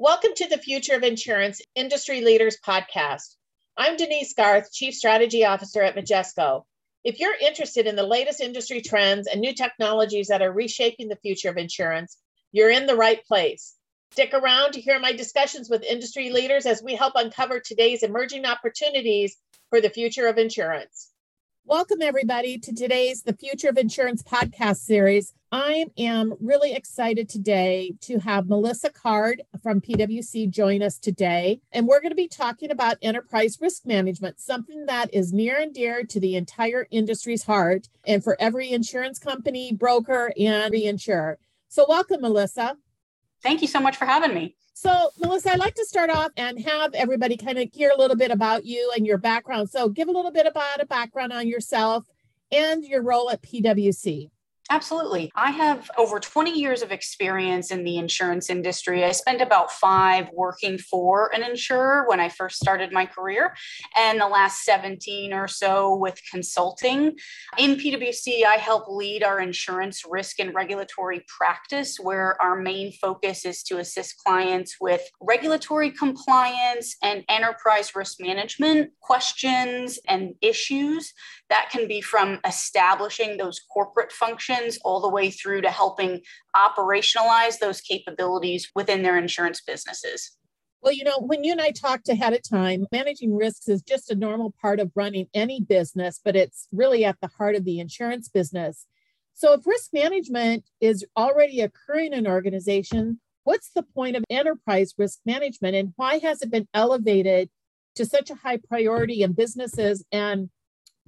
Welcome to the Future of Insurance Industry Leaders podcast. I'm Denise Garth, Chief Strategy Officer at Majesco. If you're interested in the latest industry trends and new technologies that are reshaping the future of insurance, you're in the right place. Stick around to hear my discussions with industry leaders as we help uncover today's emerging opportunities for the future of insurance. Welcome, everybody, to today's The Future of Insurance podcast series. I am really excited today to have Melissa Card from PwC join us today. And we're going to be talking about enterprise risk management, something that is near and dear to the entire industry's heart and for every insurance company, broker, and reinsurer. So, welcome, Melissa. Thank you so much for having me. So, Melissa, I'd like to start off and have everybody kind of hear a little bit about you and your background. So, give a little bit about a background on yourself and your role at PwC. Absolutely. I have over 20 years of experience in the insurance industry. I spent about five working for an insurer when I first started my career, and the last 17 or so with consulting. In PwC, I help lead our insurance risk and regulatory practice, where our main focus is to assist clients with regulatory compliance and enterprise risk management questions and issues that can be from establishing those corporate functions all the way through to helping operationalize those capabilities within their insurance businesses. Well, you know, when you and I talked ahead of time, managing risks is just a normal part of running any business, but it's really at the heart of the insurance business. So, if risk management is already occurring in an organization, what's the point of enterprise risk management and why has it been elevated to such a high priority in businesses and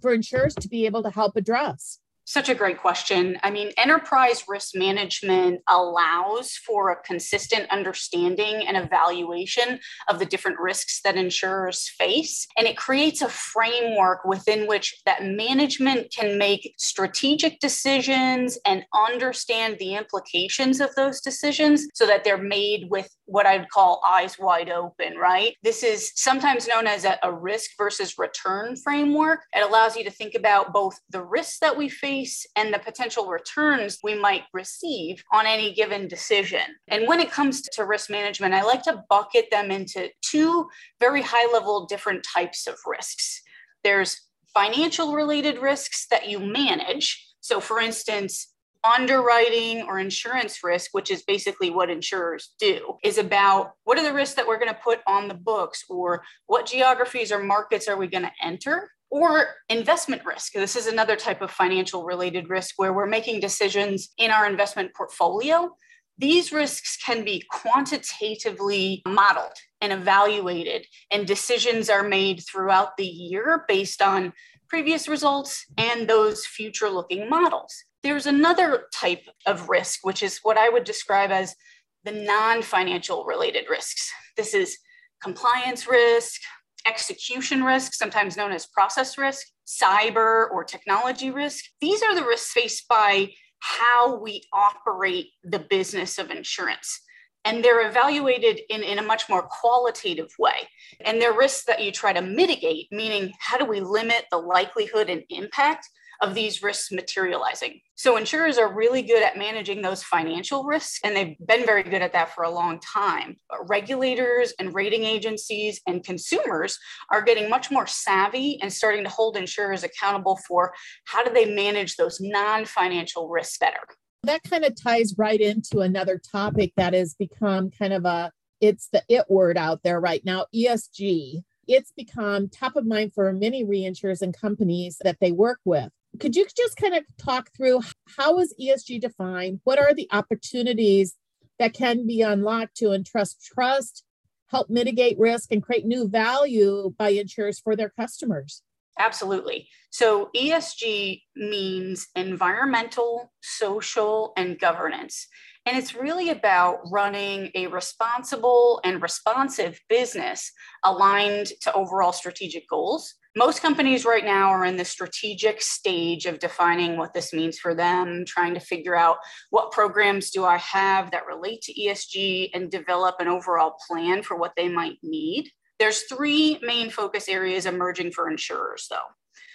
for insurers to be able to help address? Such a great question. I mean, enterprise risk management allows for a consistent understanding and evaluation of the different risks that insurers face. And it creates a framework within which that management can make strategic decisions and understand the implications of those decisions so that they're made with what I'd call eyes wide open, right? This is sometimes known as a, risk versus return framework. It allows you to think about both the risks that we face and the potential returns we might receive on any given decision. And when it comes to risk management, I like to bucket them into two very high level different types of risks. There's financial related risks that you manage. So, for instance, underwriting or insurance risk, which is basically what insurers do, is about what are the risks that we're going to put on the books or what geographies or markets are we going to enter? Or investment risk. This is another type of financial related risk where we're making decisions in our investment portfolio. These risks can be quantitatively modeled and evaluated, and decisions are made throughout the year based on previous results and those future looking models. There's another type of risk, which is what I would describe as the non financial related risks. This is compliance risk, execution risk, sometimes known as process risk, cyber or technology risk. These are the risks faced by how we operate the business of insurance. And they're evaluated in, in a much more qualitative way. And they're risks that you try to mitigate, meaning how do we limit the likelihood and impact of these risks materializing. So insurers are really good at managing those financial risks, and they've been very good at that for a long time. But regulators and rating agencies and consumers are getting much more savvy and starting to hold insurers accountable for how do they manage those non-financial risks better. That kind of ties right into another topic that has become kind of a it's the it word out there right now, ESG it's become top of mind for many reinsurers and companies that they work with. Could you just kind of talk through how is ESG defined? What are the opportunities that can be unlocked to entrust trust, help mitigate risk, and create new value by insurers for their customers? Absolutely. So ESG means environmental, social, and governance. And it's really about running a responsible and responsive business aligned to overall strategic goals. Most companies right now are in the strategic stage of defining what this means for them, trying to figure out what programs do I have that relate to ESG and develop an overall plan for what they might need. There's three main focus areas emerging for insurers though.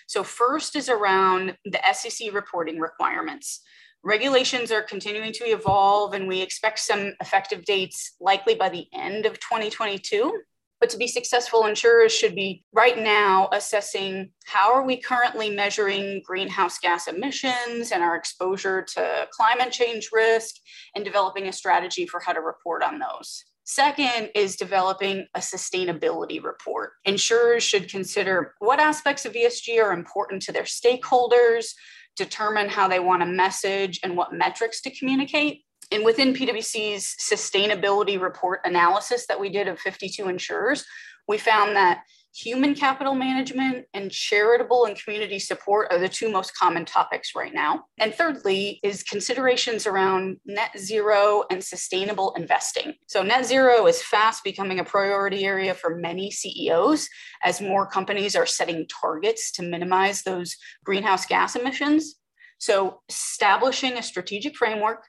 So first is around the SEC reporting requirements Regulations are continuing to evolve, and we expect some effective dates likely by the end of 2022. But to be successful, insurers should be right now assessing how are we currently measuring greenhouse gas emissions and our exposure to climate change risk and developing a strategy for how to report on those. Second is developing a sustainability report. Insurers should consider what aspects of ESG are important to their stakeholders, determine how they want to message and what metrics to communicate. And within PwC's sustainability report analysis that we did of 52 insurers, we found that human capital management and charitable and community support are the two most common topics right now. And thirdly, is considerations around net zero and sustainable investing. So, net zero is fast becoming a priority area for many CEOs as more companies are setting targets to minimize those greenhouse gas emissions. So, establishing a strategic framework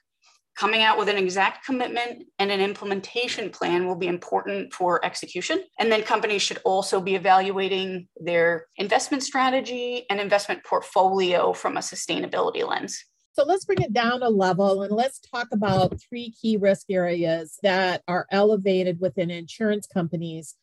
Coming out with an exact commitment and an implementation plan will be important for execution. And then companies should also be evaluating their investment strategy and investment portfolio from a sustainability lens. So let's bring it down a level and let's talk about three key risk areas that are elevated within insurance companies,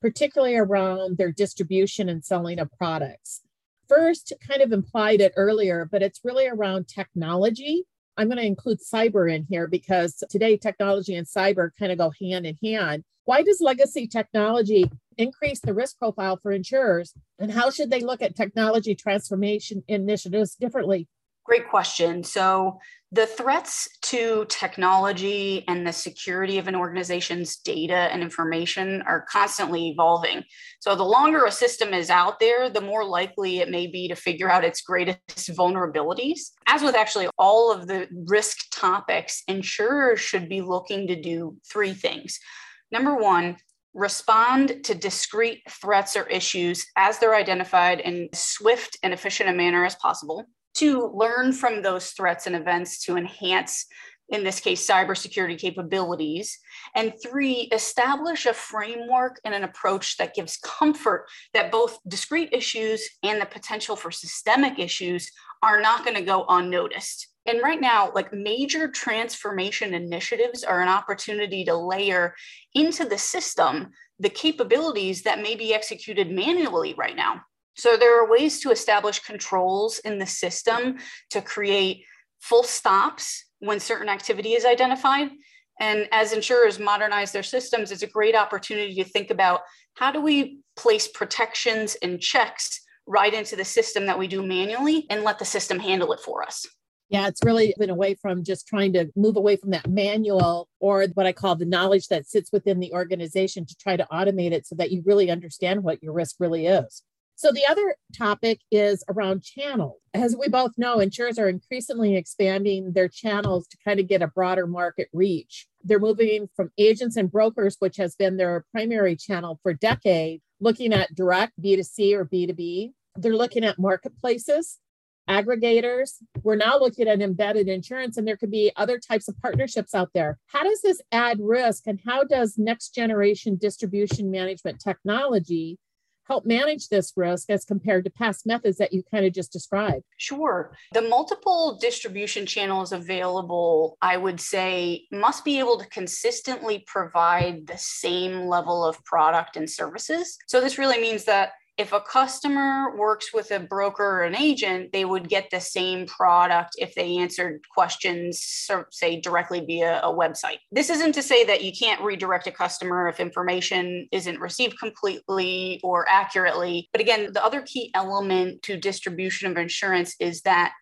particularly around their distribution and selling of products. First, kind of implied it earlier, but it's really around technology I'm going to include cyber in here because today technology and cyber kind of go hand in hand. Why does legacy technology increase the risk profile for insurers? And how should they look at technology transformation initiatives differently? Great question. So, the threats to technology and the security of an organization's data and information are constantly evolving. So, the longer a system is out there, the more likely it may be to figure out its greatest vulnerabilities. As with actually all of the risk topics, insurers should be looking to do three things. Number one, respond to discrete threats or issues as they're identified in swift and efficient a manner as possible to learn from those threats and events to enhance in this case, cybersecurity capabilities. And three, establish a framework and an approach that gives comfort that both discrete issues and the potential for systemic issues are not going to go unnoticed. And right now, like major transformation initiatives are an opportunity to layer into the system the capabilities that may be executed manually right now. So there are ways to establish controls in the system to create full stops when certain activity is identified. And as insurers modernize their systems, it's a great opportunity to think about how do we place protections and checks right into the system that we do manually and let the system handle it for us. Yeah, it's really been away from just trying to move away from that manual or what I call the knowledge that sits within the organization to try to automate it so that you really understand what your risk really is. So the other topic is around channels. As we both know, insurers are increasingly expanding their channels to kind of get a broader market reach. They're moving from agents and brokers, which has been their primary channel for decades, looking at direct B2C or B2B. They're looking at marketplaces, aggregators. We're now looking at embedded insurance, and there could be other types of partnerships out there. How does this add risk, and how does next generation distribution management technology help manage this risk as compared to past methods that you kind of just described? Sure. The multiple distribution channels available, I would say, must be able to consistently provide the same level of product and services. So, this really means that if a customer works with a broker or an agent, they would get the same product if they answered questions, say, directly via a website. This isn't to say that you can't redirect a customer if information isn't received completely or accurately. But again, the other key element to distribution of insurance is that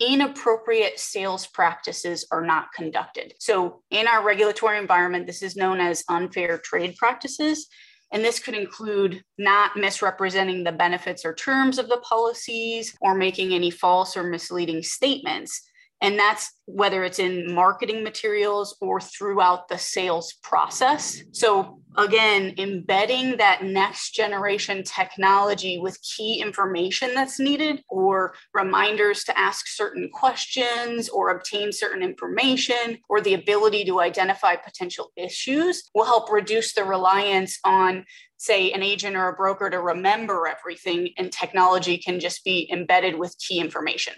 inappropriate sales practices are not conducted. So, in our regulatory environment, this is known as unfair trade practices. And this could include not misrepresenting the benefits or terms of the policies or making any false or misleading statements. And that's whether it's in marketing materials or throughout the sales process. So, again, embedding that next generation technology with key information that's needed, or reminders to ask certain questions or obtain certain information, or the ability to identify potential issues will help reduce the reliance on say an agent or a broker to remember everything and technology can just be embedded with key information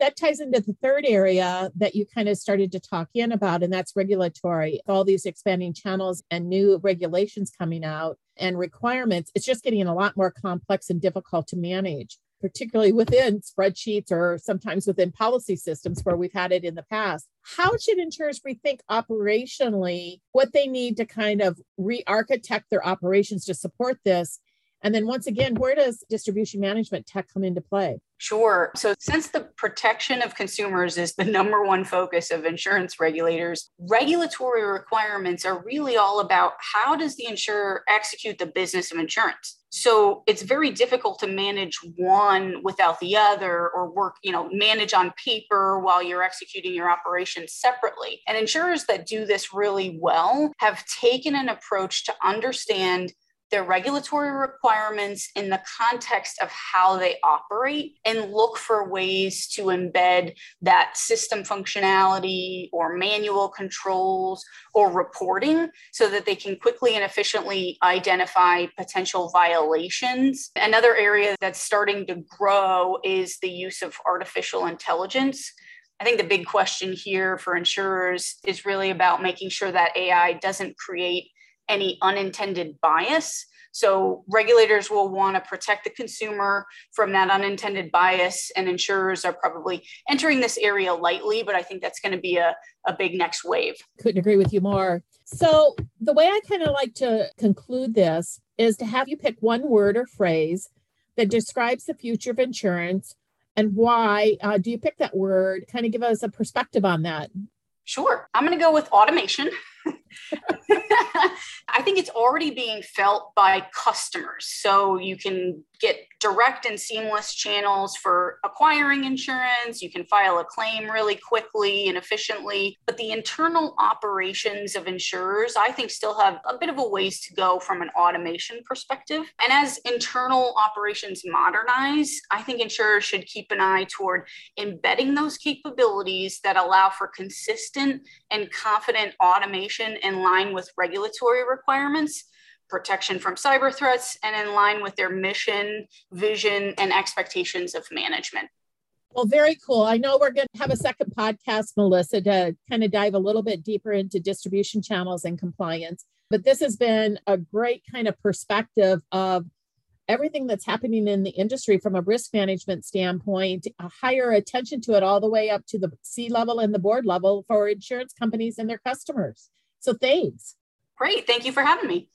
That ties into the third area that you kind of started to talk in about, and that's regulatory. All these expanding channels and new regulations coming out and requirements, it's just getting a lot more complex and difficult to manage particularly within spreadsheets or sometimes within policy systems where we've had it in the past. How should insurers rethink operationally what they need to kind of re architect their operations to support this? And then once again, where does distribution management tech come into play? Sure. So, since the protection of consumers is the number one focus of insurance regulators, regulatory requirements are really all about how does the insurer execute the business of insurance? So, it's very difficult to manage one without the other or work, you know, manage on paper while you're executing your operations separately. And insurers that do this really well have taken an approach to understand their regulatory requirements in the context of how they operate and look for ways to embed that system functionality or manual controls or reporting so that they can quickly and efficiently identify potential violations. Another area that's starting to grow is the use of artificial intelligence. I think the big question here for insurers is really about making sure that AI doesn't create any unintended bias. So regulators will want to protect the consumer from that unintended bias, and insurers are probably entering this area lightly, but I think that's going to be a, a big next wave. Couldn't agree with you more. So the way I kind of like to conclude this is to have you pick one word or phrase that describes the future of insurance and why uh, do you pick that word? Kind of give us a perspective on that. Sure. I'm going to go with automation. I think it's already being felt by customers. So you can get direct and seamless channels for acquiring insurance. You can file a claim really quickly and efficiently. But the internal operations of insurers, I think, still have a bit of a ways to go from an automation perspective. And as internal operations modernize, I think insurers should keep an eye toward embedding those capabilities that allow for consistent and confident automation in line with regulatory requirements, protection from cyber threats, and in line with their mission, vision, and expectations of management. Well, very cool. I know we're going to have a second podcast, Melissa, to kind of dive a little bit deeper into distribution channels and compliance. But this has been a great kind of perspective of everything that's happening in the industry from a risk management standpoint, a higher attention to it all the way up to the C level and the board level for insurance companies and their customers. So thanks. Great. Thank you for having me.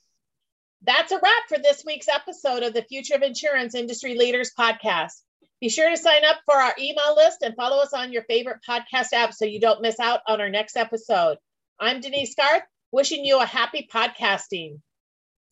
That's a wrap for this week's episode of the Future of Insurance Industry Leaders podcast. Be sure to sign up for our email list and follow us on your favorite podcast app so you don't miss out on our next episode. I'm Denise Garth, wishing you a happy podcasting.